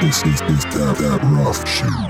This, is, that, that rough shoe.